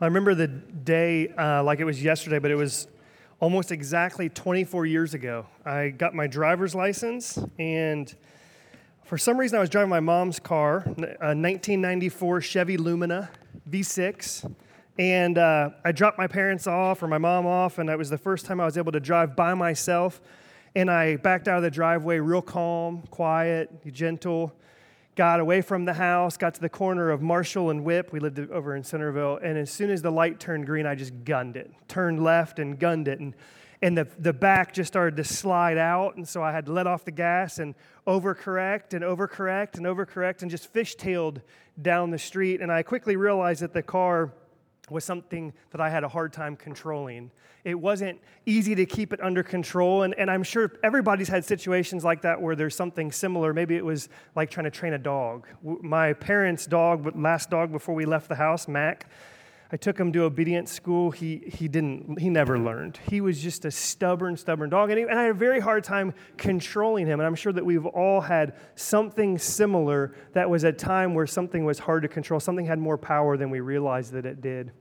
I remember the day uh, like it was yesterday, but it was almost exactly 24 years ago. I got my driver's license, and for some reason, I was driving my mom's car, a 1994 Chevy Lumina V6. And uh, I dropped my parents off or my mom off, and that was the first time I was able to drive by myself. And I backed out of the driveway real calm, quiet, gentle got away from the house, got to the corner of Marshall and Whip. We lived over in Centerville. And as soon as the light turned green, I just gunned it, turned left and gunned it. And, and the, the back just started to slide out. And so I had to let off the gas and overcorrect and overcorrect and overcorrect and just fishtailed down the street. And I quickly realized that the car was something that I had a hard time controlling. It wasn't easy to keep it under control. And, and I'm sure everybody's had situations like that where there's something similar. Maybe it was like trying to train a dog. My parents' dog, last dog before we left the house, Mac, I took him to obedience school. He, he didn't, he never learned. He was just a stubborn, stubborn dog. And, he, and I had a very hard time controlling him. And I'm sure that we've all had something similar that was a time where something was hard to control. Something had more power than we realized that it did.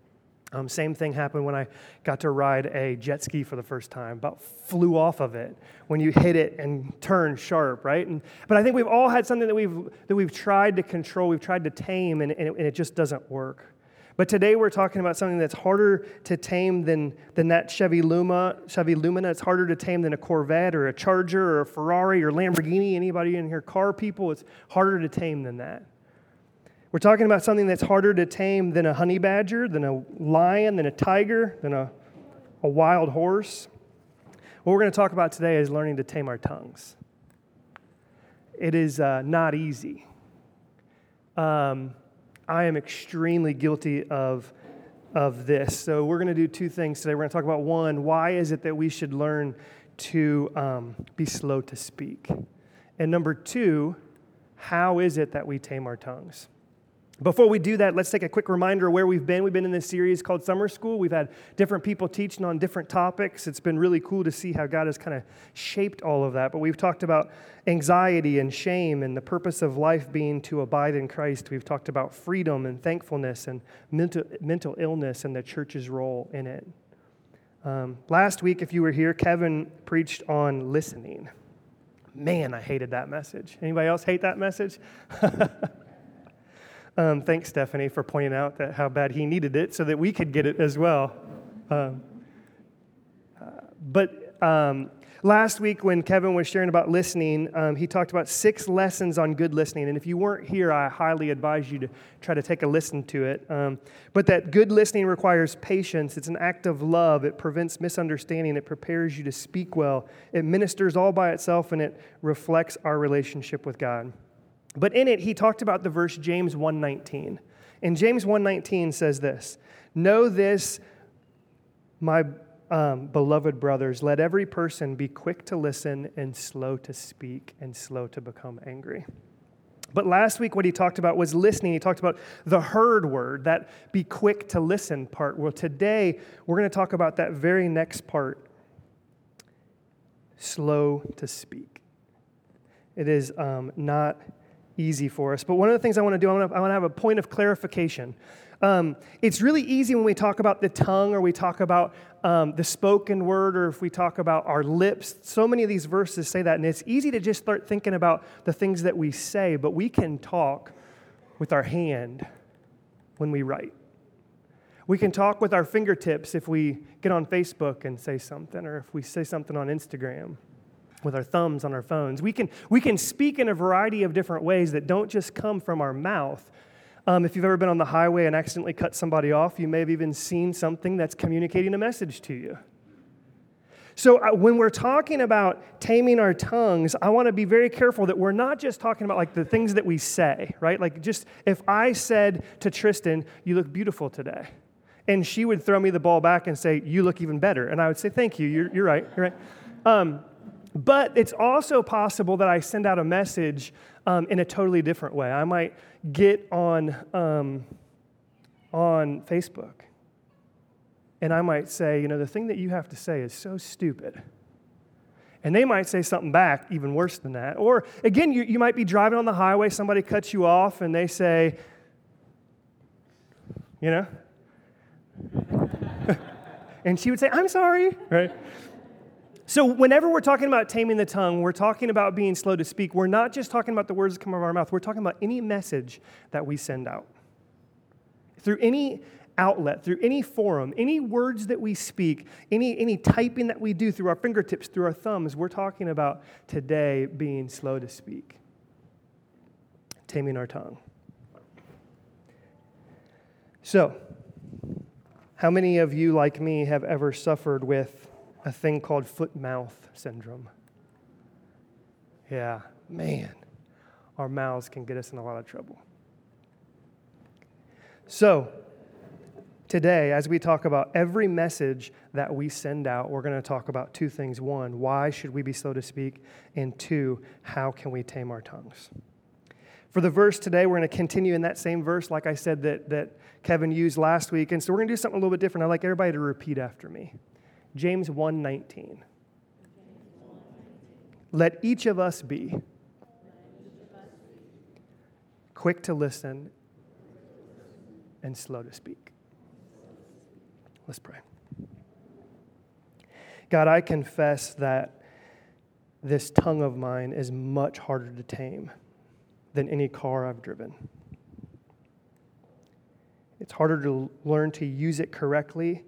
Um, same thing happened when I got to ride a jet ski for the first time. About flew off of it when you hit it and turn sharp, right? And, but I think we've all had something that we've, that we've tried to control, we've tried to tame, and, and, it, and it just doesn't work. But today we're talking about something that's harder to tame than, than that Chevy Luma, Chevy Lumina. It's harder to tame than a Corvette or a Charger or a Ferrari or Lamborghini. Anybody in here, car people, it's harder to tame than that. We're talking about something that's harder to tame than a honey badger, than a lion, than a tiger, than a, a wild horse. What we're going to talk about today is learning to tame our tongues. It is uh, not easy. Um, I am extremely guilty of, of this. So, we're going to do two things today. We're going to talk about one, why is it that we should learn to um, be slow to speak? And number two, how is it that we tame our tongues? Before we do that, let's take a quick reminder of where we've been. We've been in this series called Summer School. We've had different people teaching on different topics. It's been really cool to see how God has kind of shaped all of that. But we've talked about anxiety and shame and the purpose of life being to abide in Christ. We've talked about freedom and thankfulness and mental, mental illness and the church's role in it. Um, last week, if you were here, Kevin preached on listening. Man, I hated that message. Anybody else hate that message? Um, thanks, Stephanie, for pointing out that how bad he needed it so that we could get it as well. Um, but um, last week, when Kevin was sharing about listening, um, he talked about six lessons on good listening. And if you weren't here, I highly advise you to try to take a listen to it. Um, but that good listening requires patience, it's an act of love, it prevents misunderstanding, it prepares you to speak well, it ministers all by itself, and it reflects our relationship with God. But in it, he talked about the verse James 1:19. And James 1:19 says this: "Know this, my um, beloved brothers, let every person be quick to listen and slow to speak and slow to become angry." But last week, what he talked about was listening. He talked about the heard word, that be quick to listen part. Well, today, we're going to talk about that very next part slow to speak. It is um, not easy for us. But one of the things I want to do, I want to, I want to have a point of clarification. Um, it's really easy when we talk about the tongue or we talk about um, the spoken word or if we talk about our lips. So many of these verses say that, and it's easy to just start thinking about the things that we say, but we can talk with our hand when we write. We can talk with our fingertips if we get on Facebook and say something, or if we say something on Instagram with our thumbs on our phones. We can, we can speak in a variety of different ways that don't just come from our mouth. Um, if you've ever been on the highway and accidentally cut somebody off, you may have even seen something that's communicating a message to you. So, uh, when we're talking about taming our tongues, I want to be very careful that we're not just talking about like the things that we say, right? Like, just if I said to Tristan, You look beautiful today, and she would throw me the ball back and say, You look even better. And I would say, Thank you, you're, you're right, you're right. Um, but it's also possible that I send out a message um, in a totally different way. I might get on, um, on Facebook and I might say, you know, the thing that you have to say is so stupid. And they might say something back even worse than that. Or again, you, you might be driving on the highway, somebody cuts you off, and they say, you know, And she would say, I'm sorry, right? So, whenever we're talking about taming the tongue, we're talking about being slow to speak. We're not just talking about the words that come out of our mouth, we're talking about any message that we send out. Through any outlet, through any forum, any words that we speak, any, any typing that we do through our fingertips, through our thumbs, we're talking about today being slow to speak, taming our tongue. So, how many of you, like me, have ever suffered with a thing called foot mouth syndrome? Yeah, man, our mouths can get us in a lot of trouble. So, today, as we talk about every message that we send out, we're going to talk about two things. One, why should we be slow to speak? And two, how can we tame our tongues? For the verse today, we're going to continue in that same verse, like I said, that, that Kevin used last week. And so we're going to do something a little bit different. I'd like everybody to repeat after me. James 1:19. Let each of us be quick to listen and slow to speak. Let's pray. God, I confess that this tongue of mine is much harder to tame than any car I've driven. It's harder to learn to use it correctly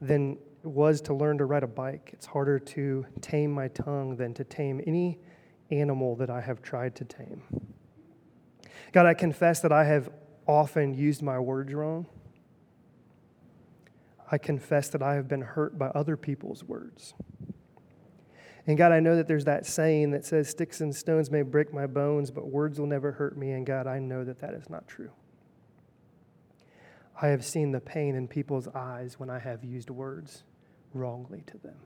than was to learn to ride a bike. It's harder to tame my tongue than to tame any animal that I have tried to tame. God, I confess that I have often used my words wrong. I confess that I have been hurt by other people's words. And God, I know that there's that saying that says, Sticks and stones may break my bones, but words will never hurt me. And God, I know that that is not true. I have seen the pain in people's eyes when I have used words wrongly to them.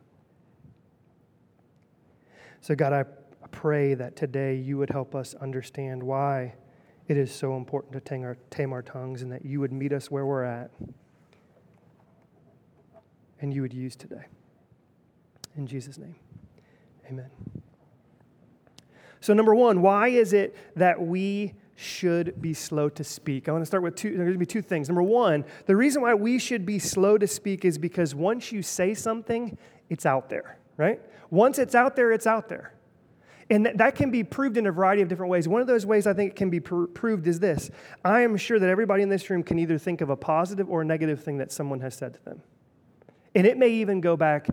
So, God, I pray that today you would help us understand why it is so important to tame our, tame our tongues and that you would meet us where we're at and you would use today. In Jesus' name. Amen. So, number one, why is it that we should be slow to speak? I want to start with two. There's going to be two things. Number one, the reason why we should be slow to speak is because once you say something, it's out there, right? Once it's out there, it's out there. And that can be proved in a variety of different ways. One of those ways I think it can be pr- proved is this I am sure that everybody in this room can either think of a positive or a negative thing that someone has said to them. And it may even go back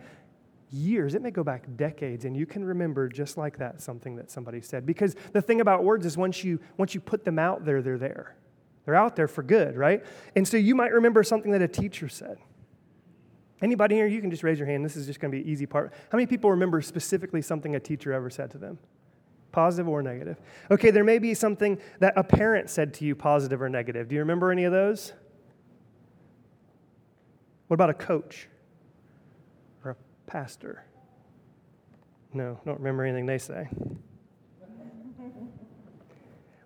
years, it may go back decades, and you can remember just like that something that somebody said. Because the thing about words is once you, once you put them out there, they're there. They're out there for good, right? And so you might remember something that a teacher said. Anybody here, you can just raise your hand. This is just going to be an easy part. How many people remember specifically something a teacher ever said to them? Positive or negative? Okay, there may be something that a parent said to you, positive or negative. Do you remember any of those? What about a coach? Pastor? No, don't remember anything they say.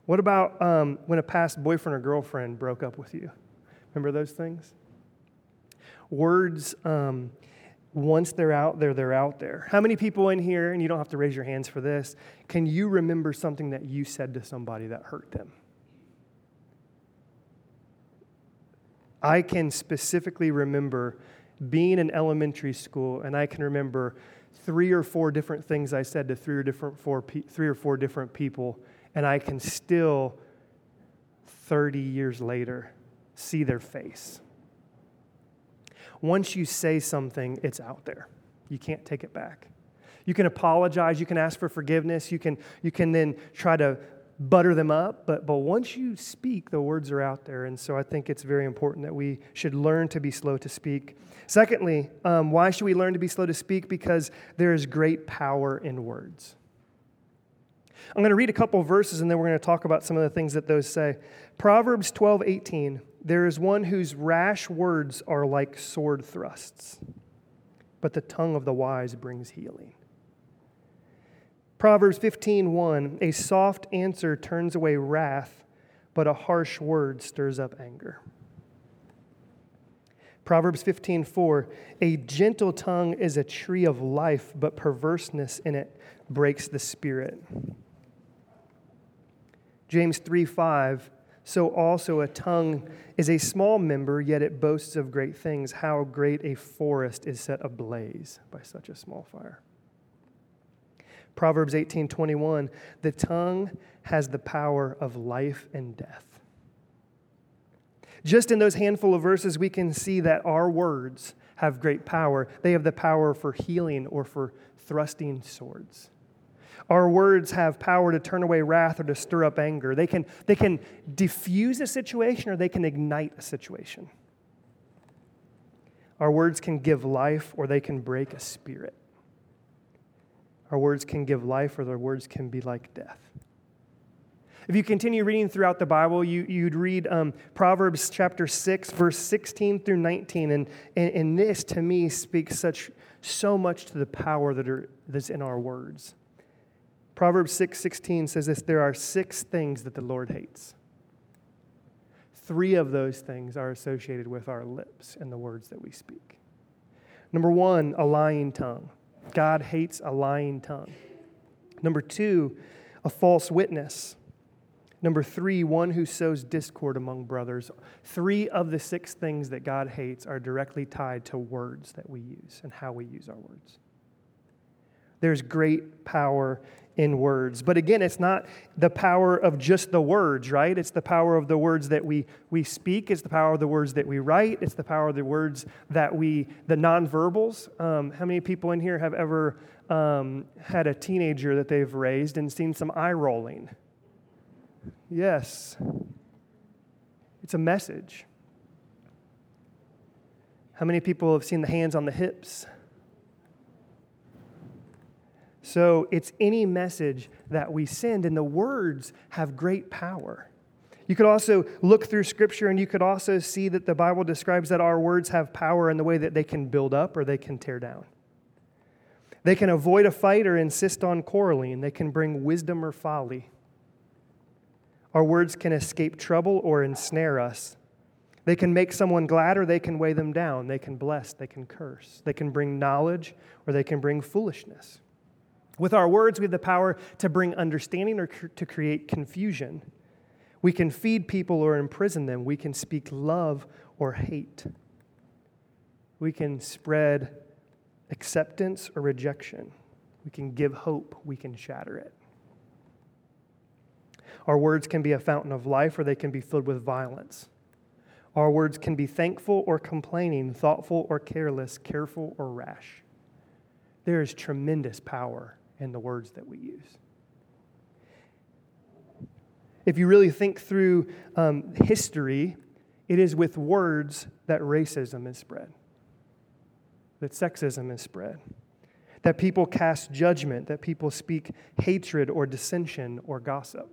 What about um, when a past boyfriend or girlfriend broke up with you? Remember those things? Words, um, once they're out there, they're out there. How many people in here, and you don't have to raise your hands for this, can you remember something that you said to somebody that hurt them? I can specifically remember being in elementary school, and I can remember three or four different things I said to three or different four three or four different people, and I can still, 30 years later, see their face. Once you say something, it's out there. You can't take it back. You can apologize, you can ask for forgiveness, you can, you can then try to butter them up, but, but once you speak, the words are out there. And so I think it's very important that we should learn to be slow to speak. Secondly, um, why should we learn to be slow to speak? Because there is great power in words. I'm going to read a couple verses and then we're going to talk about some of the things that those say. Proverbs 12, 18. There is one whose rash words are like sword thrusts, but the tongue of the wise brings healing. Proverbs 15:1 A soft answer turns away wrath, but a harsh word stirs up anger. Proverbs 15:4 A gentle tongue is a tree of life, but perverseness in it breaks the spirit. James 3:5 so also a tongue is a small member, yet it boasts of great things. How great a forest is set ablaze by such a small fire. Proverbs 18:21, the tongue has the power of life and death. Just in those handful of verses, we can see that our words have great power. They have the power for healing or for thrusting swords. Our words have power to turn away wrath or to stir up anger. They can, they can diffuse a situation or they can ignite a situation. Our words can give life or they can break a spirit. Our words can give life or their words can be like death. If you continue reading throughout the Bible, you, you'd read um, Proverbs chapter 6, verse 16 through 19. And, and, and this, to me, speaks such, so much to the power that are, that's in our words. Proverbs 6 16 says this there are six things that the Lord hates. Three of those things are associated with our lips and the words that we speak. Number one, a lying tongue. God hates a lying tongue. Number two, a false witness. Number three, one who sows discord among brothers. Three of the six things that God hates are directly tied to words that we use and how we use our words. There's great power in words. But again, it's not the power of just the words, right? It's the power of the words that we, we speak. It's the power of the words that we write. It's the power of the words that we, the nonverbals. Um, how many people in here have ever um, had a teenager that they've raised and seen some eye rolling? Yes. It's a message. How many people have seen the hands on the hips? So it's any message that we send, and the words have great power. You could also look through Scripture and you could also see that the Bible describes that our words have power in the way that they can build up or they can tear down. They can avoid a fight or insist on quarreling. They can bring wisdom or folly. Our words can escape trouble or ensnare us. They can make someone glad or they can weigh them down. They can bless, they can curse. They can bring knowledge or they can bring foolishness. With our words, we have the power to bring understanding or to create confusion. We can feed people or imprison them. We can speak love or hate. We can spread acceptance or rejection. We can give hope. We can shatter it. Our words can be a fountain of life or they can be filled with violence. Our words can be thankful or complaining, thoughtful or careless, careful or rash. There is tremendous power and the words that we use. If you really think through um, history, it is with words that racism is spread, that sexism is spread, that people cast judgment, that people speak hatred or dissension or gossip.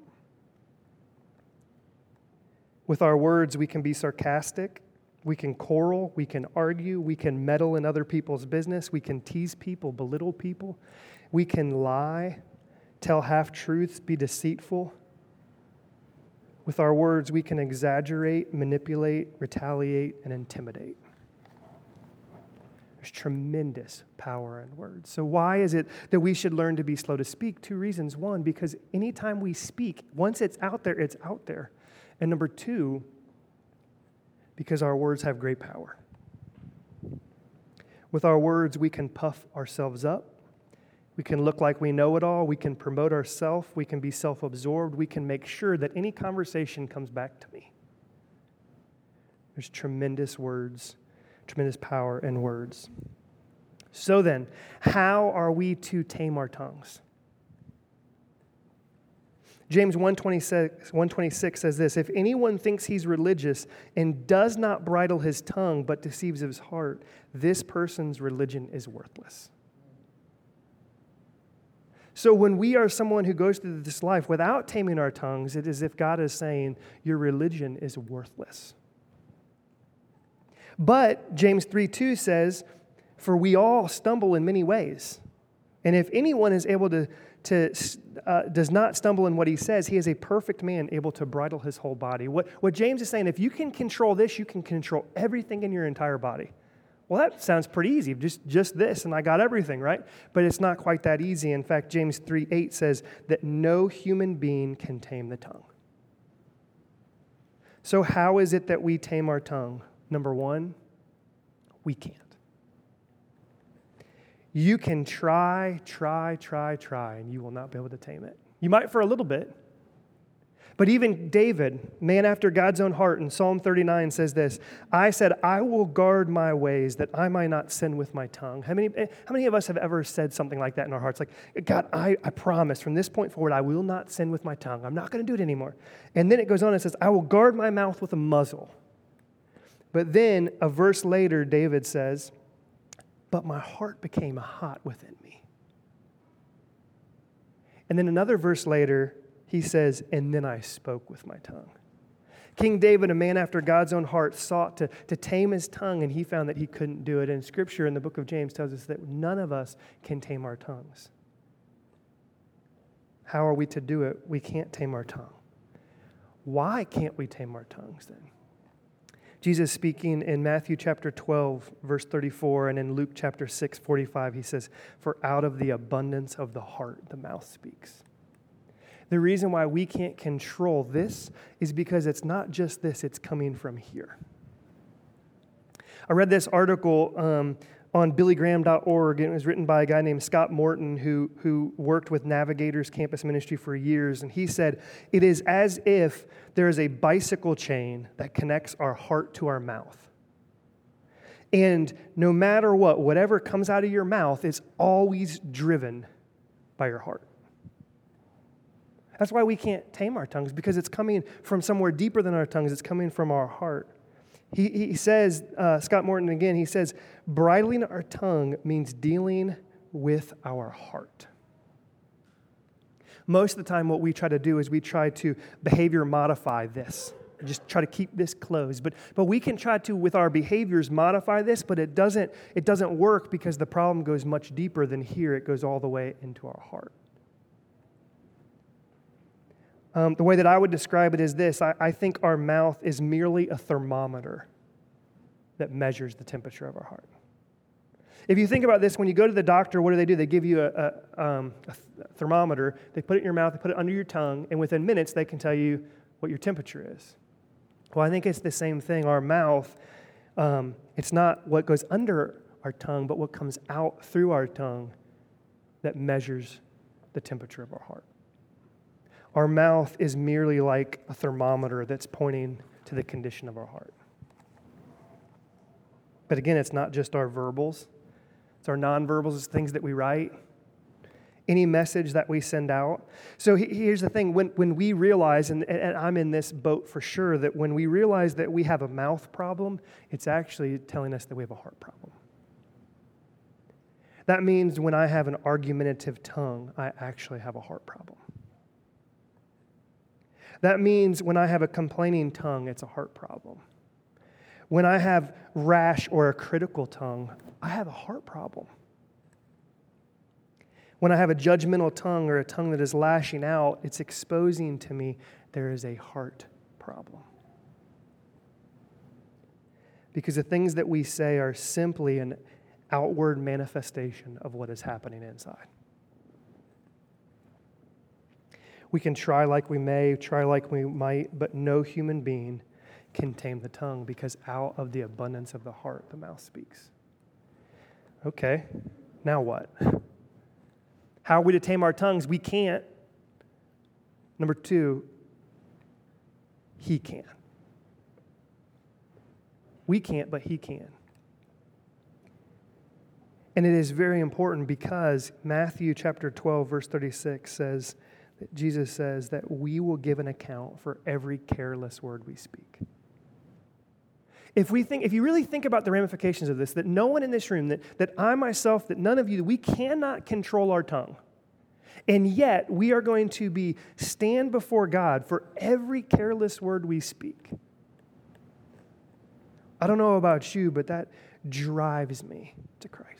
With our words, we can be sarcastic, we can quarrel, we can argue, we can meddle in other people's business, we can tease people, belittle people, we can lie, tell half truths, be deceitful. With our words, we can exaggerate, manipulate, retaliate, and intimidate. There's tremendous power in words. So, why is it that we should learn to be slow to speak? Two reasons. One, because anytime we speak, once it's out there, it's out there. And number two, because our words have great power. With our words, we can puff ourselves up we can look like we know it all. We can promote ourselves. We can be self absorbed. We can make sure that any conversation comes back to me. There's tremendous words, tremendous power in words. So then, how are we to tame our tongues? James 126, 126 says this If anyone thinks he's religious and does not bridle his tongue but deceives his heart, this person's religion is worthless. So when we are someone who goes through this life without taming our tongues, it is as if God is saying, Your religion is worthless. But James 3 2 says, For we all stumble in many ways. And if anyone is able to, to uh, does not stumble in what he says, he is a perfect man able to bridle his whole body. What, what James is saying, if you can control this, you can control everything in your entire body. Well, that sounds pretty easy. Just, just this, and I got everything, right? But it's not quite that easy. In fact, James 3 8 says that no human being can tame the tongue. So, how is it that we tame our tongue? Number one, we can't. You can try, try, try, try, and you will not be able to tame it. You might for a little bit. But even David, man after God's own heart, in Psalm 39 says this I said, I will guard my ways that I might not sin with my tongue. How many, eh, how many of us have ever said something like that in our hearts? Like, God, I, I promise from this point forward, I will not sin with my tongue. I'm not going to do it anymore. And then it goes on and says, I will guard my mouth with a muzzle. But then a verse later, David says, But my heart became hot within me. And then another verse later, he says, And then I spoke with my tongue. King David, a man after God's own heart, sought to, to tame his tongue, and he found that he couldn't do it. And scripture in the book of James tells us that none of us can tame our tongues. How are we to do it? We can't tame our tongue. Why can't we tame our tongues then? Jesus speaking in Matthew chapter 12, verse 34, and in Luke chapter 6, 45, he says, For out of the abundance of the heart, the mouth speaks. The reason why we can't control this is because it's not just this, it's coming from here. I read this article um, on billygraham.org, and it was written by a guy named Scott Morton who, who worked with Navigators Campus Ministry for years. And he said, It is as if there is a bicycle chain that connects our heart to our mouth. And no matter what, whatever comes out of your mouth is always driven by your heart. That's why we can't tame our tongues, because it's coming from somewhere deeper than our tongues. It's coming from our heart. He, he says, uh, Scott Morton again, he says, bridling our tongue means dealing with our heart. Most of the time, what we try to do is we try to behavior modify this just try to keep this closed. But but we can try to with our behaviors modify this but it doesn't it doesn't work because the problem goes much deeper than here. It goes all the way into our heart um, the way that I would describe it is this I, I think our mouth is merely a thermometer that measures the temperature of our heart. If you think about this, when you go to the doctor, what do they do? They give you a, a, um, a, thermometer, they put it in your mouth, they put it under your tongue, and within minutes they can tell you what your temperature is. Well, I think it's the same thing. Our mouth, um, it's not what goes under our tongue, but what comes out through our tongue that measures the temperature of our heart. Our mouth is merely like a thermometer that's pointing to the condition of our heart. But again, it's not just our verbals, it's our nonverbals, it's things that we write, any message that we send out. So here's the thing when, when we realize, and, and I'm in this boat for sure, that when we realize that we have a mouth problem, it's actually telling us that we have a heart problem. That means when I have an argumentative tongue, I actually have a heart problem. That means when I have a complaining tongue, it's a heart problem. When I have rash or a critical tongue, I have a heart problem. When I have a judgmental tongue or a tongue that is lashing out, it's exposing to me there is a heart problem. Because the things that we say are simply an outward manifestation of what is happening inside. We can try like we may, try like we might, but no human being can tame the tongue because out of the abundance of the heart, the mouth speaks. Okay, now what? How are we to tame our tongues? We can't. Number two, He can. We can't, but He can. And it is very important because Matthew chapter 12, verse 36 says, Jesus says that we will give an account for every careless word we speak. If we think, if you really think about the ramifications of this, that no one in this room, that, that I myself, that none of you, we cannot control our tongue. And yet we are going to be stand before God for every careless word we speak. I don't know about you, but that drives me to Christ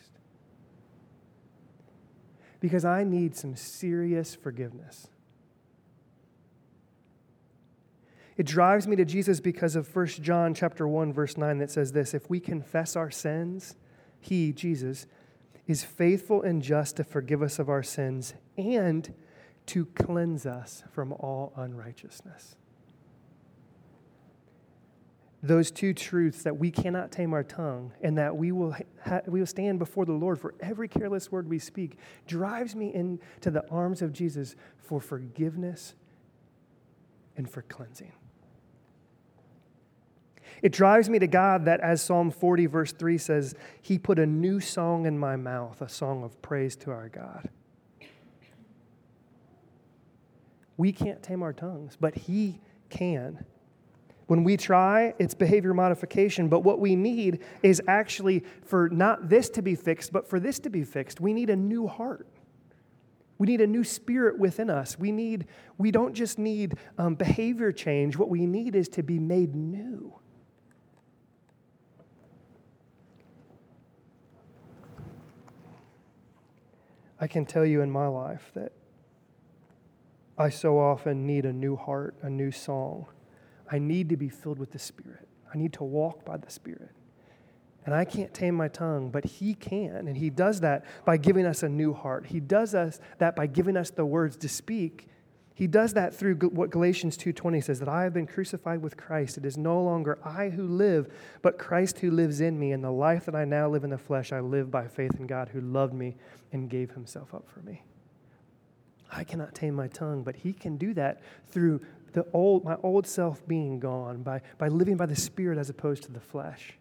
because I need some serious forgiveness. It drives me to Jesus because of 1 John chapter 1 verse 9 that says this, if we confess our sins, he, Jesus, is faithful and just to forgive us of our sins and to cleanse us from all unrighteousness. Those two truths that we cannot tame our tongue and that we will, ha- we will stand before the Lord for every careless word we speak drives me into the arms of Jesus for forgiveness and for cleansing. It drives me to God that, as Psalm 40, verse 3 says, He put a new song in my mouth, a song of praise to our God. We can't tame our tongues, but He can. When we try, it's behavior modification. But what we need is actually for not this to be fixed, but for this to be fixed. We need a new heart. We need a new spirit within us. We need, we don't just need um, behavior change. What we need is to be made new. I can tell you in my life that I so often need a new heart, a new song. I need to be filled with the Spirit. I need to walk by the Spirit. And I can't tame my tongue, but He can. And He does that by giving us a new heart. He does us that by giving us the words to speak. He does that through what Galatians 2:20 says that I have been crucified with Christ. It is no longer I who live, but Christ who lives in me. And the life that I now live in the flesh, I live by faith in God who loved me and gave himself up for me. I cannot tame my tongue, but he can do that through the old, my old self being gone, by, by living by the Spirit as opposed to the flesh.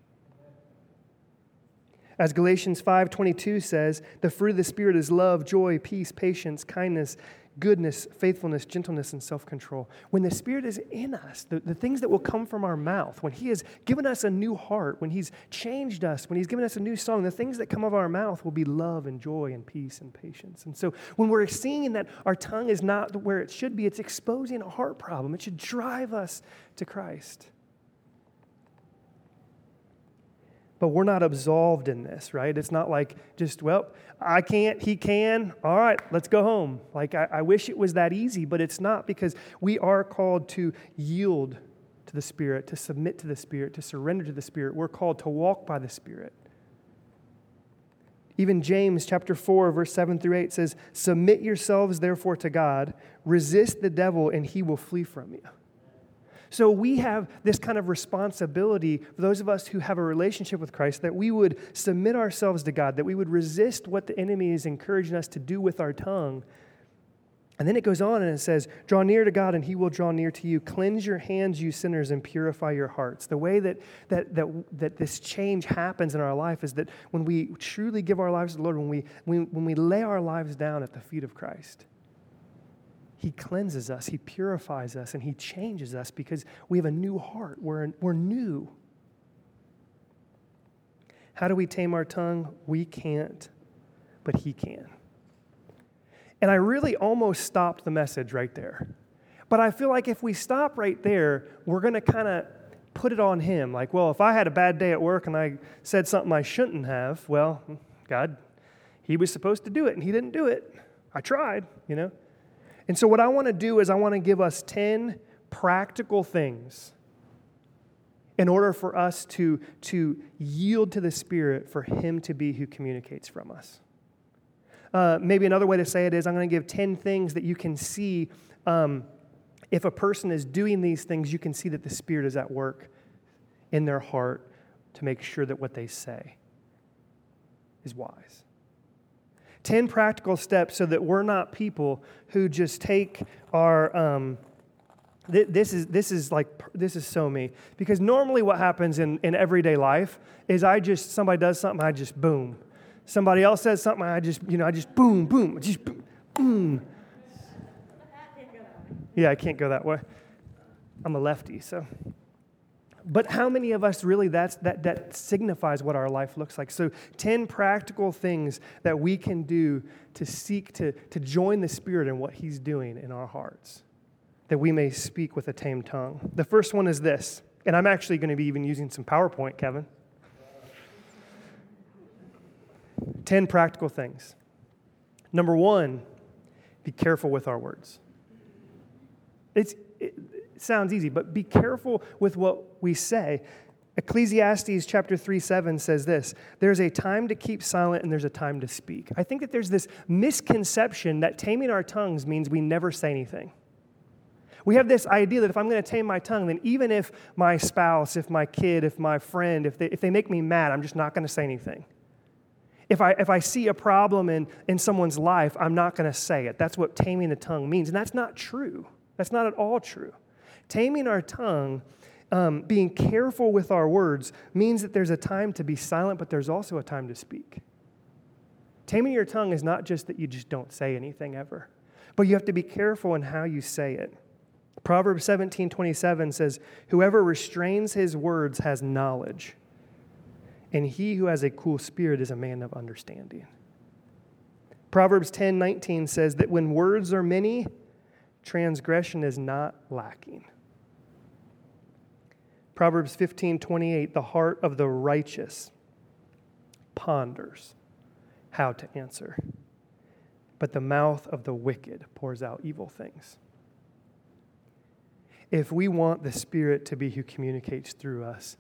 As Galatians 5:22 says, the fruit of the spirit is love, joy, peace, patience, kindness, goodness, faithfulness, gentleness, and self control. When the Spirit is in us, the, the things that will come from our mouth, when He has given us a new heart, when He's changed us, when He's given us a new song, the things that come of our mouth will be love and joy and peace and patience. And so when we're seeing that our tongue is not where it should be, it's exposing a heart problem. It should drive us to Christ. But we're not absolved in this, right? It's not like just, well, I can't, he can. All right, let's go home. Like, I, I, wish it was that easy, but it's not because we are called to yield to the Spirit, to submit to the Spirit, to surrender to the Spirit. We're called to walk by the Spirit. Even James chapter 4, verse 7 through 8 says, Submit yourselves therefore to God, resist the devil, and he will flee from you. So we have this kind of responsibility for those of us who have a relationship with Christ that we would submit ourselves to God, that we would resist what the enemy is encouraging us to do with our tongue. And then it goes on and it says, Draw near to God and he will draw near to you. Cleanse your hands, you sinners, and purify your hearts. The way that, that, that, that this change happens in our life is that when we truly give our lives to the Lord, when we, when, when we lay our lives down at the feet of Christ, he cleanses us, He purifies us, and He changes us because we have a new heart. We're, we're new. How do we tame our tongue? We can't, but He can. And I really almost stopped the message right there. But I feel like if we stop right there, we're going to kind of put it on Him. Like, well, if I had a bad day at work and I said something I shouldn't have, well, God, He was supposed to do it and He didn't do it. I tried, you know? And so, what I want to do is, I want to give us 10 practical things in order for us to, to yield to the Spirit for Him to be who communicates from us. Uh, maybe another way to say it is I'm going to give 10 things that you can see. Um, if a person is doing these things, you can see that the Spirit is at work in their heart to make sure that what they say is wise. 10 practical steps so that we're not people who just take our. Um, th- this is, this is like this is so me because normally what happens in, in everyday life is i just somebody does something i just boom somebody else says something i just you know i just boom boom just boom, boom. yeah i can't go that way i'm a lefty so but how many of us really that's, that, that signifies what our life looks like? So, 10 practical things that we can do to seek to, to join the Spirit in what He's doing in our hearts, that we may speak with a tame tongue. The first one is this, and I'm actually going to be even using some PowerPoint, Kevin. 10 practical things. Number one, be careful with our words. It's, it, sounds easy, but be careful with what we say. Ecclesiastes chapter 3 7 says this There's a time to keep silent and there's a time to speak. I think that there's this misconception that taming our tongues means we never say anything. We have this idea that if I'm going to tame my tongue, then even if my spouse, if my kid, if my friend, if they, if they make me mad, I'm just not going to say anything. If I, if I see a problem in, in someone's life, I'm not going to say it. That's what taming the tongue means. And that's not true. That's not at all true. Taming our tongue, um, being careful with our words, means that there's a time to be silent, but there's also a time to speak. Taming your tongue is not just that you just don't say anything ever, but you have to be careful in how you say it. Proverbs 17 27 says, Whoever restrains his words has knowledge and he who has a cool spirit is a man of understanding. Proverbs 10 19 says that when words are many, transgression is not lacking. Proverbs 15 28, the heart of the righteous ponders how to answer, but the mouth of the wicked pours out evil things. If we want the Spirit to be who communicates through us,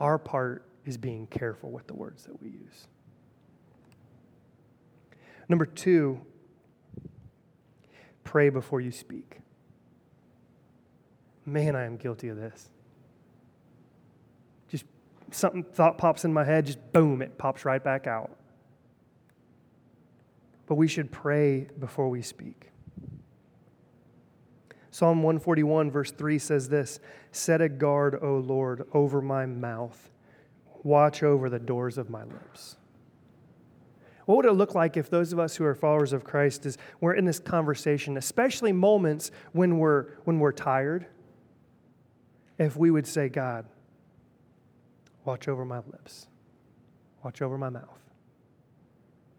our part is being careful with the words that we use. Number two, pray before you speak. Man, I am guilty of this. Something thought pops in my head, just boom, it pops right back out. But we should pray before we speak. Psalm 141, verse 3 says this Set a guard, O Lord, over my mouth watch over the doors of my lips. What would it look like if those of us who are followers of Christ is we're in this conversation, especially moments when we're when we're tired, if we would say, God, watch over my lips, watch over my mouth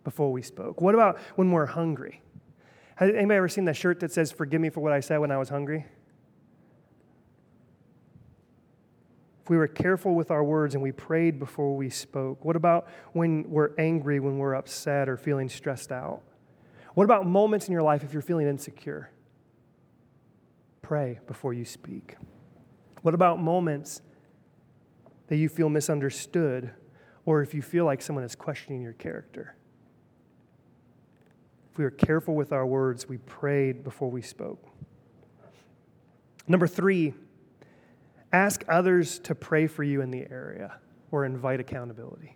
before we spoke? What about when we're hungry? Has anybody ever seen that shirt that says, Forgive me for what I said when I was hungry? if we were careful with our words and we prayed before we spoke? What about when we're angry, when we're upset or feeling stressed out? What about moments in your life if you're feeling insecure? Pray before you speak. What about moments that you feel misunderstood or if you feel like someone is questioning your character? If we were careful with our words, we prayed before we spoke. Number three, Ask others to pray for you in the area or invite accountability.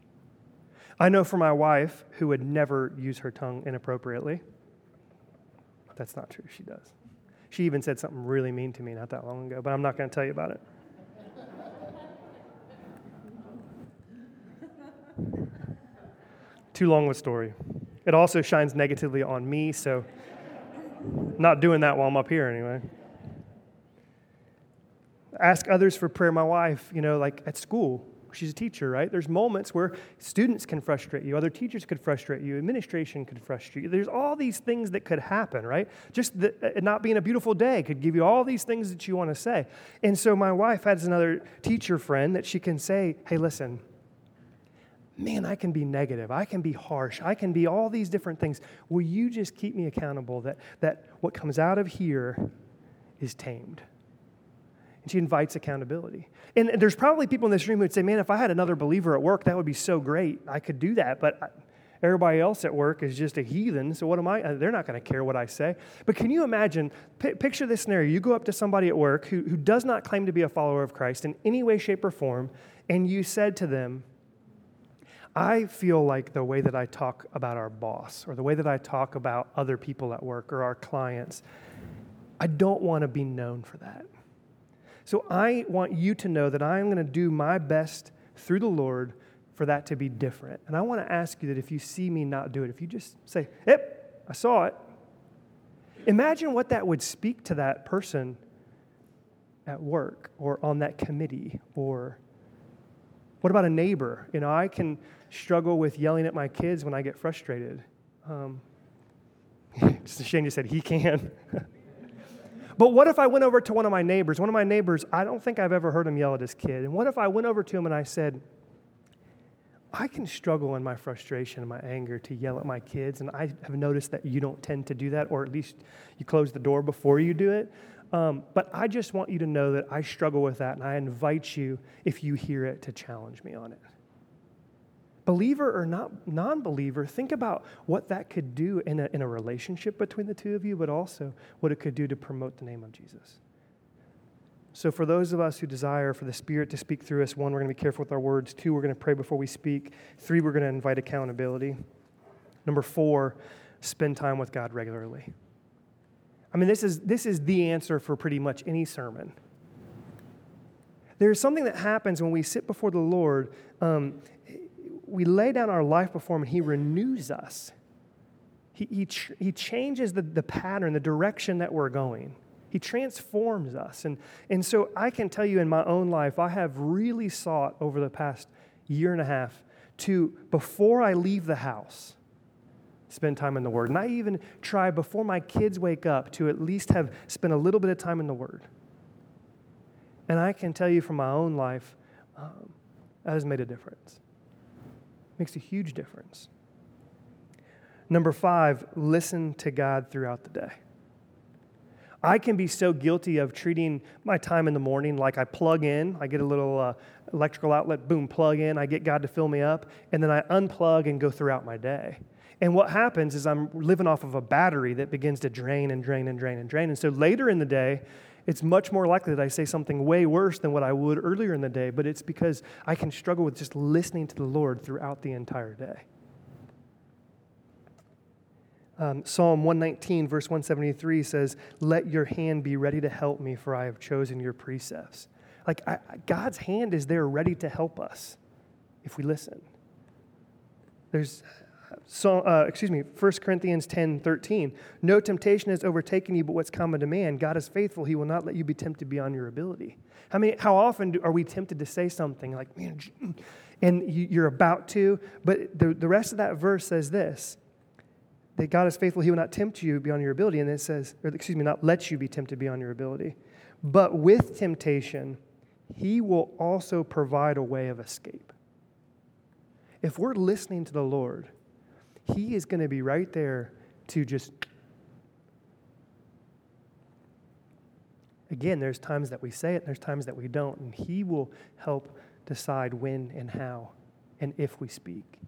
I know for my wife, who would never use her tongue inappropriately, that's not true. She does. She even said something really mean to me not that long ago, but I'm not going to tell you about it. Too long of a story. It also shines negatively on me, so not doing that while I'm up here anyway ask others for prayer. My wife, you know, like at school, she's a teacher, right? There's moments where students can frustrate you, other teachers could frustrate you, administration could frustrate you. There's all these things that could happen, right? Just the, uh, not being a beautiful day could give you all these things that you want to say. And so my wife has another teacher friend that she can say, hey, listen, man, I can be negative. I can be harsh. I can be all these different things. Will you just keep me accountable that, that what comes out of here is tamed? And she invites accountability. And there's probably people in this room who would say, man, if I had another believer at work, that would be so great. I could do that. But everybody else at work is just a heathen. So what am I? Uh, they're not going to care what I say. But can you imagine, p- picture this scenario. You go up to somebody at work who, who does not claim to be a follower of Christ in any way, shape, or form, and you said to them, I feel like the way that I talk about our boss or the way that I talk about other people at work or our clients, I don't want to be known for that. So I want you to know that I'm going to do my best through the Lord for that to be different. And I want to ask you that if you see me not do it, if you just say, Yep, I saw it. Imagine what that would speak to that person at work or on that committee or what about a neighbor? You know, I can struggle with yelling at my kids when I get frustrated. Um, just a shame you said he can. But what if I went over to one of my neighbors? One of my neighbors, I don't think I've ever heard him yell at his kid. And what if I went over to him and I said, I can struggle in my frustration and my anger to yell at my kids, and I have noticed that you don't tend to do that, or at least you close the door before you do it. Um, but I just want you to know that I struggle with that, and I invite you, if you hear it, to challenge me on it. Believer or not non believer, think about what that could do in a, in a relationship between the two of you, but also what it could do to promote the name of Jesus. So, for those of us who desire for the Spirit to speak through us, one, we're going to be careful with our words. Two, we're going to pray before we speak. Three, we're going to invite accountability. Number four, spend time with God regularly. I mean, this is, this is the answer for pretty much any sermon. There's something that happens when we sit before the Lord. Um, we lay down our life before Him, and He renews us. He, he, ch- he changes the, the pattern, the direction that we're going. He transforms us. And, and so I can tell you in my own life, I have really sought over the past year and a half to, before I leave the house, spend time in the Word. And I even try before my kids wake up to at least have spent a little bit of time in the Word. And I can tell you from my own life, um, that has made a difference. Makes a huge difference. Number five, listen to God throughout the day. I can be so guilty of treating my time in the morning like I plug in, I get a little uh, electrical outlet, boom, plug in, I get God to fill me up, and then I unplug and go throughout my day. And what happens is I'm living off of a battery that begins to drain and drain and drain and drain. And so later in the day, it's much more likely that I say something way worse than what I would earlier in the day, but it's because I can struggle with just listening to the Lord throughout the entire day. Um, Psalm 119, verse 173 says, Let your hand be ready to help me, for I have chosen your precepts. Like, I, God's hand is there ready to help us if we listen. There's, so, uh, excuse me, 1 Corinthians 10, 13. No temptation has overtaken you but what's common to man. God is faithful. He will not let you be tempted beyond your ability. How, many, how often do, are we tempted to say something like, man, and you're about to, but the, the rest of that verse says this that God is faithful, He will not tempt you beyond your ability. And it says, or excuse me, not let you be tempted beyond your ability. But with temptation, He will also provide a way of escape. If we're listening to the Lord, He is going to be right there to just. Again, there's times that we say it, and there's times that we don't, and He will help decide when and how and if we speak,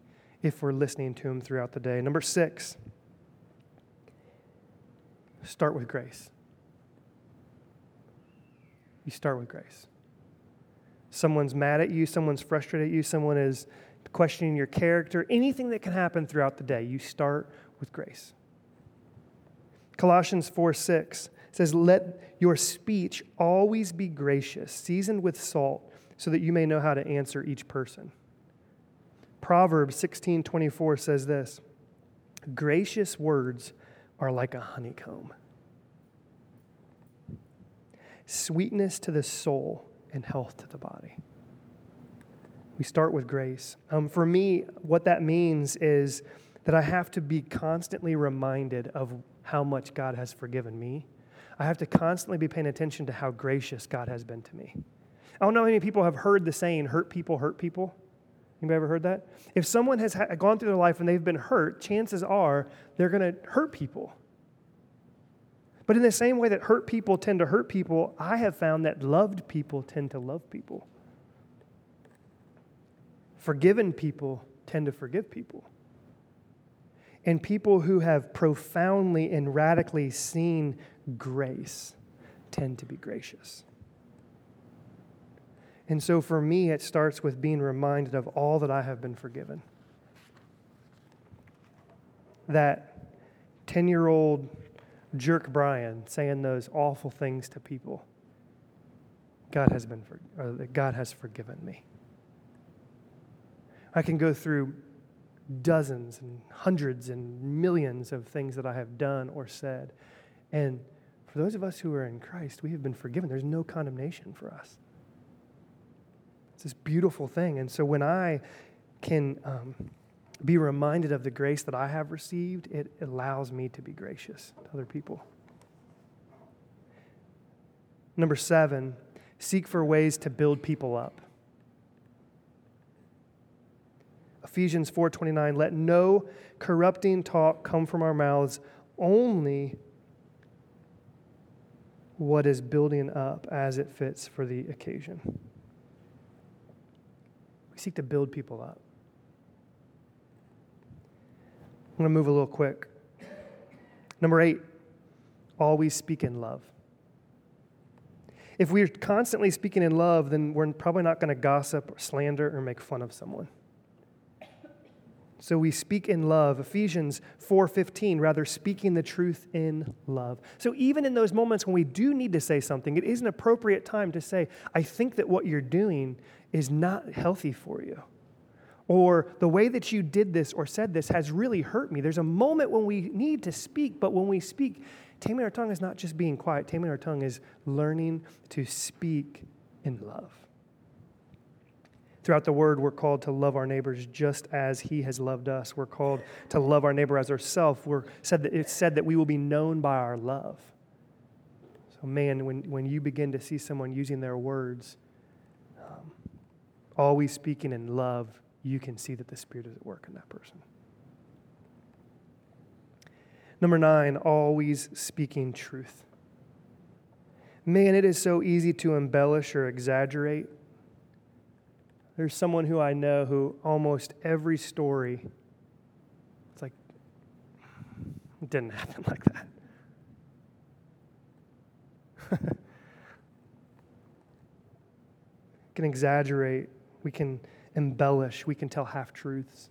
if we're listening to Him throughout the day. Number six, Start with grace. You start with grace. Someone's mad at you, someone's frustrated at you, someone is questioning your character, anything that can happen throughout the day, you start with grace. Colossians 4 6 says, Let your speech always be gracious, seasoned with salt, so that you may know how to answer each person. Proverbs 16 24 says this Gracious words are like a honeycomb. Sweetness to the soul and health to the body. We start with grace. Um, for me, what that means is that I have to be constantly reminded of how much God has forgiven me. I have to constantly be paying attention to how gracious God has been to me. I don't know how many people have heard the saying, hurt people hurt people. Anybody ever heard that? If someone has ha- gone through their life and they've been hurt, chances are they're going to hurt people. But in the same way that hurt people tend to hurt people, I have found that loved people tend to love people. Forgiven people tend to forgive people. And people who have profoundly and radically seen grace tend to be gracious. And so for me, it starts with being reminded of all that I have been forgiven. That 10 year old jerk Brian saying those awful things to people, God has, been for, uh, God has forgiven me. I can go through dozens and hundreds and millions of things that I have done or said. And for those of us who are in Christ, we have been forgiven. There's no condemnation for us. It's this beautiful thing. And so when I can um, be reminded of the grace that I have received, it allows me to be gracious to other people. Number seven, seek for ways to build people up. Ephesians 4:29 let no corrupting talk come from our mouths only what is building up as it fits for the occasion. We seek to build people up. I'm going to move a little quick. Number eight, always speak in love. If we're constantly speaking in love, then we're probably not going to gossip or slander or make fun of someone. So we speak in love. Ephesians 4:15, rather speaking the truth in love. So even in those moments when we do need to say something, it is an appropriate time to say, I think that what you're doing is not healthy for you. Or the way that you did this or said this has really hurt me. There's a moment when we need to speak, but when we speak, taming our tongue is not just being quiet. Taming our tongue is learning to speak in love. Throughout the word, we're called to love our neighbors just as he has loved us. We're called to love our neighbor as ourselves. We're said that it's said that we will be known by our love. So, man, when, when you begin to see someone using their words, um, always speaking in love, you can see that the Spirit is at work in that person. Number nine, always speaking truth. Man, it is so easy to embellish or exaggerate there's someone who I know who almost every story, it's like, it didn't happen like that. can exaggerate, we can embellish, we can tell half truths.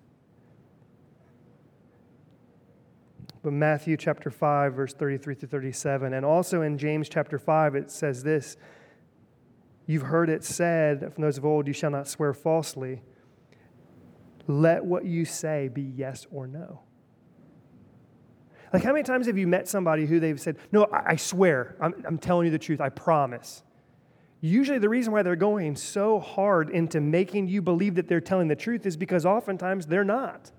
But Matthew chapter 5, verse 33 through 37, and also in James chapter 5, it says this You've heard it said from those of old, You shall not swear falsely. Let what you say be yes or no. Like, how many times have you met somebody who they've said, No, I, swear, I'm, I'm telling you the truth, I promise? Usually, the reason why they're going so hard into making you believe that they're telling the truth is because oftentimes they're not.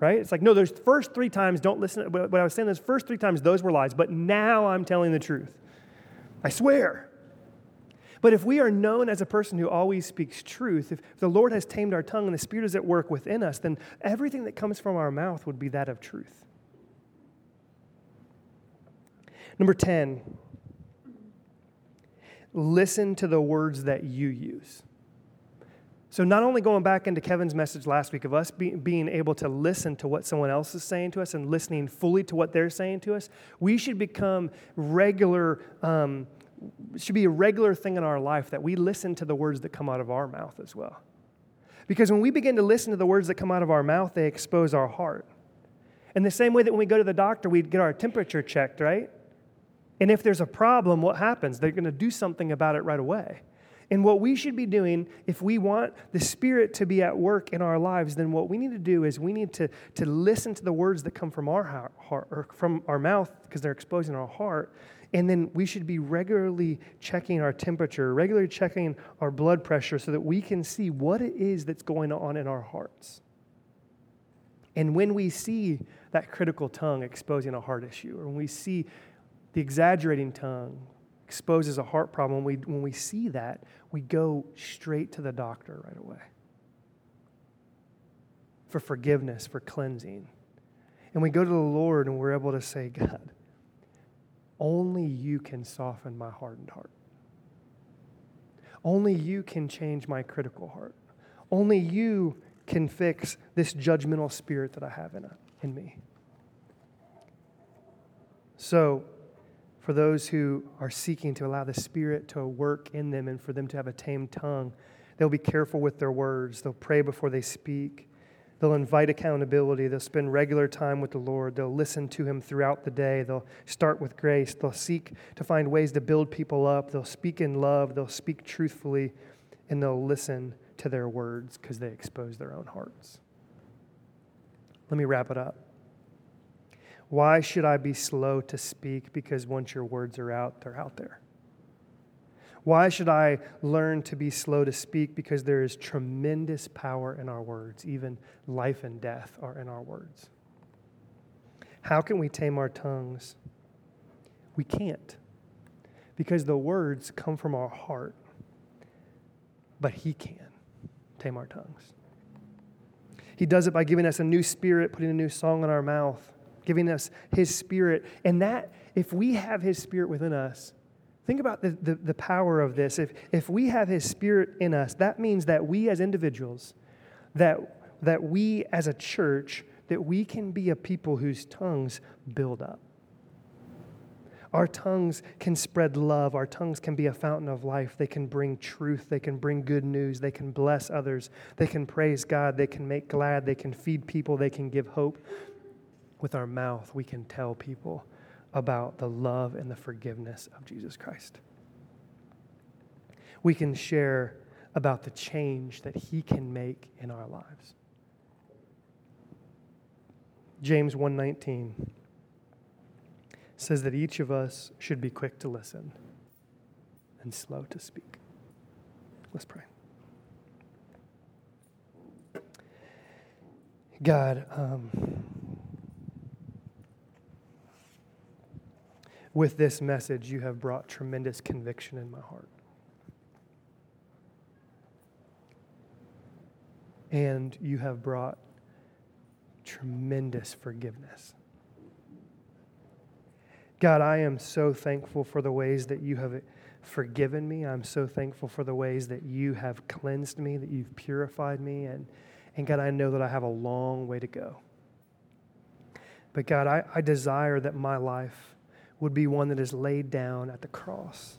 Right? It's like, no, those first three times, don't listen. What I was saying, those first three times, those were lies, but now I'm telling the truth. I swear. But if we are known as a person who always speaks truth, if the Lord has tamed our tongue and the Spirit is at work within us, then everything that comes from our mouth would be that of truth. Number 10, listen to the words that you use. So, not only going back into Kevin's message last week of us be, being able to listen to what someone else is saying to us and listening fully to what they're saying to us, we should become regular um, should be a regular thing in our life that we listen to the words that come out of our mouth as well. Because when we begin to listen to the words that come out of our mouth, they expose our heart. In the same way that when we go to the doctor, we get our temperature checked, right? And if there's a problem, what happens? They're going to do something about it right away. And what we should be doing, if we want the Spirit to be at work in our lives, then what we need to do is we need to, to listen to the words that come from our heart or from our mouth because they're exposing our heart and then we should be regularly checking our temperature, regularly checking our blood pressure so that we can see what it is that's going on in our hearts. And when we see that critical tongue exposing a heart issue, or when we see the exaggerating tongue exposes a heart problem, when we, when we see that, we go straight to the doctor right away for forgiveness, for cleansing. And we go to the Lord and we're able to say, God, only you can soften my hardened heart. Only you can change my critical heart. Only you can fix this judgmental spirit that I have in, in me. So, for those who are seeking to allow the Spirit to work in them and for them to have a tame tongue, they'll be careful with their words. They'll pray before they speak. They'll invite accountability. They'll spend regular time with the Lord. They'll listen to Him throughout the day. They'll start with grace. They'll seek to find ways to build people up. They'll speak in love. They'll speak truthfully. And they'll listen to their words because they expose their own hearts. Let me wrap it up. Why should I be slow to speak? Because once your words are out, they're out there. Why should I learn to be slow to speak? Because there is tremendous power in our words. Even life and death are in our words. How can we tame our tongues? We can't. Because the words come from our heart. But He can tame our tongues. He does it by giving us a new spirit, putting a new song in our mouth, giving us His spirit. And that, if we have His spirit within us, Think about the, the, the, power of this. If, if we have His Spirit in us, that means that we as individuals, that, that we as a church, that we can be a people whose tongues build up. Our tongues can spread love. Our tongues can be a fountain of life. They can bring truth. They can bring good news. They can bless others. They can praise God. They can make glad. They can feed people. They can give hope. With our mouth, we can tell people about the love and the forgiveness of Jesus Christ. We can share about the change that He can make in our lives. James 119 says that each of us should be quick to listen and slow to speak. Let's pray. God, um, with this message, you have brought tremendous conviction in my heart. And you have brought tremendous forgiveness. God, I am so thankful for the ways that you have forgiven me. I'm so thankful for the ways that you have cleansed me, that you've purified me. And, and God, I know that I have a long way to go. But God, I, I desire that my life would be one that is laid down at the cross.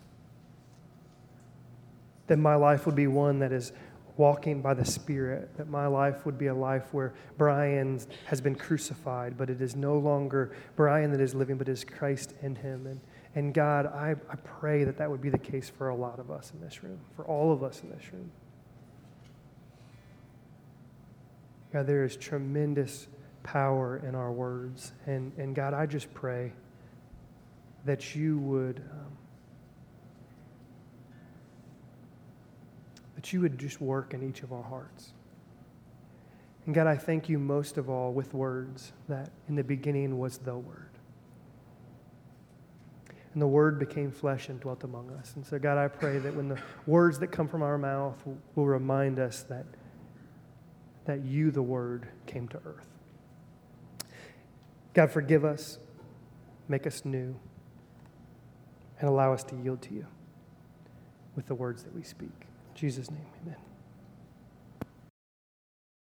That my life would be one that is walking by the Spirit, that my life would be a life where Brian has been crucified, but it is no longer Brian that is living, but is Christ in him. And, and God, I, I pray that that would be the case for a lot of us in this room, for all of us in this room. God, there is tremendous power in our words. And, and God, I just pray that you would. Um, that you would just work in each of our hearts. And God, I thank you most of all with words that in the beginning was the Word. And the Word became flesh and dwelt among us. And so, God, I pray that when the words that come from our mouth will remind us that, that you, the Word, came to earth. God, forgive us, make us new, and allow us to yield to you with the words that we speak. Jesus' name, amen.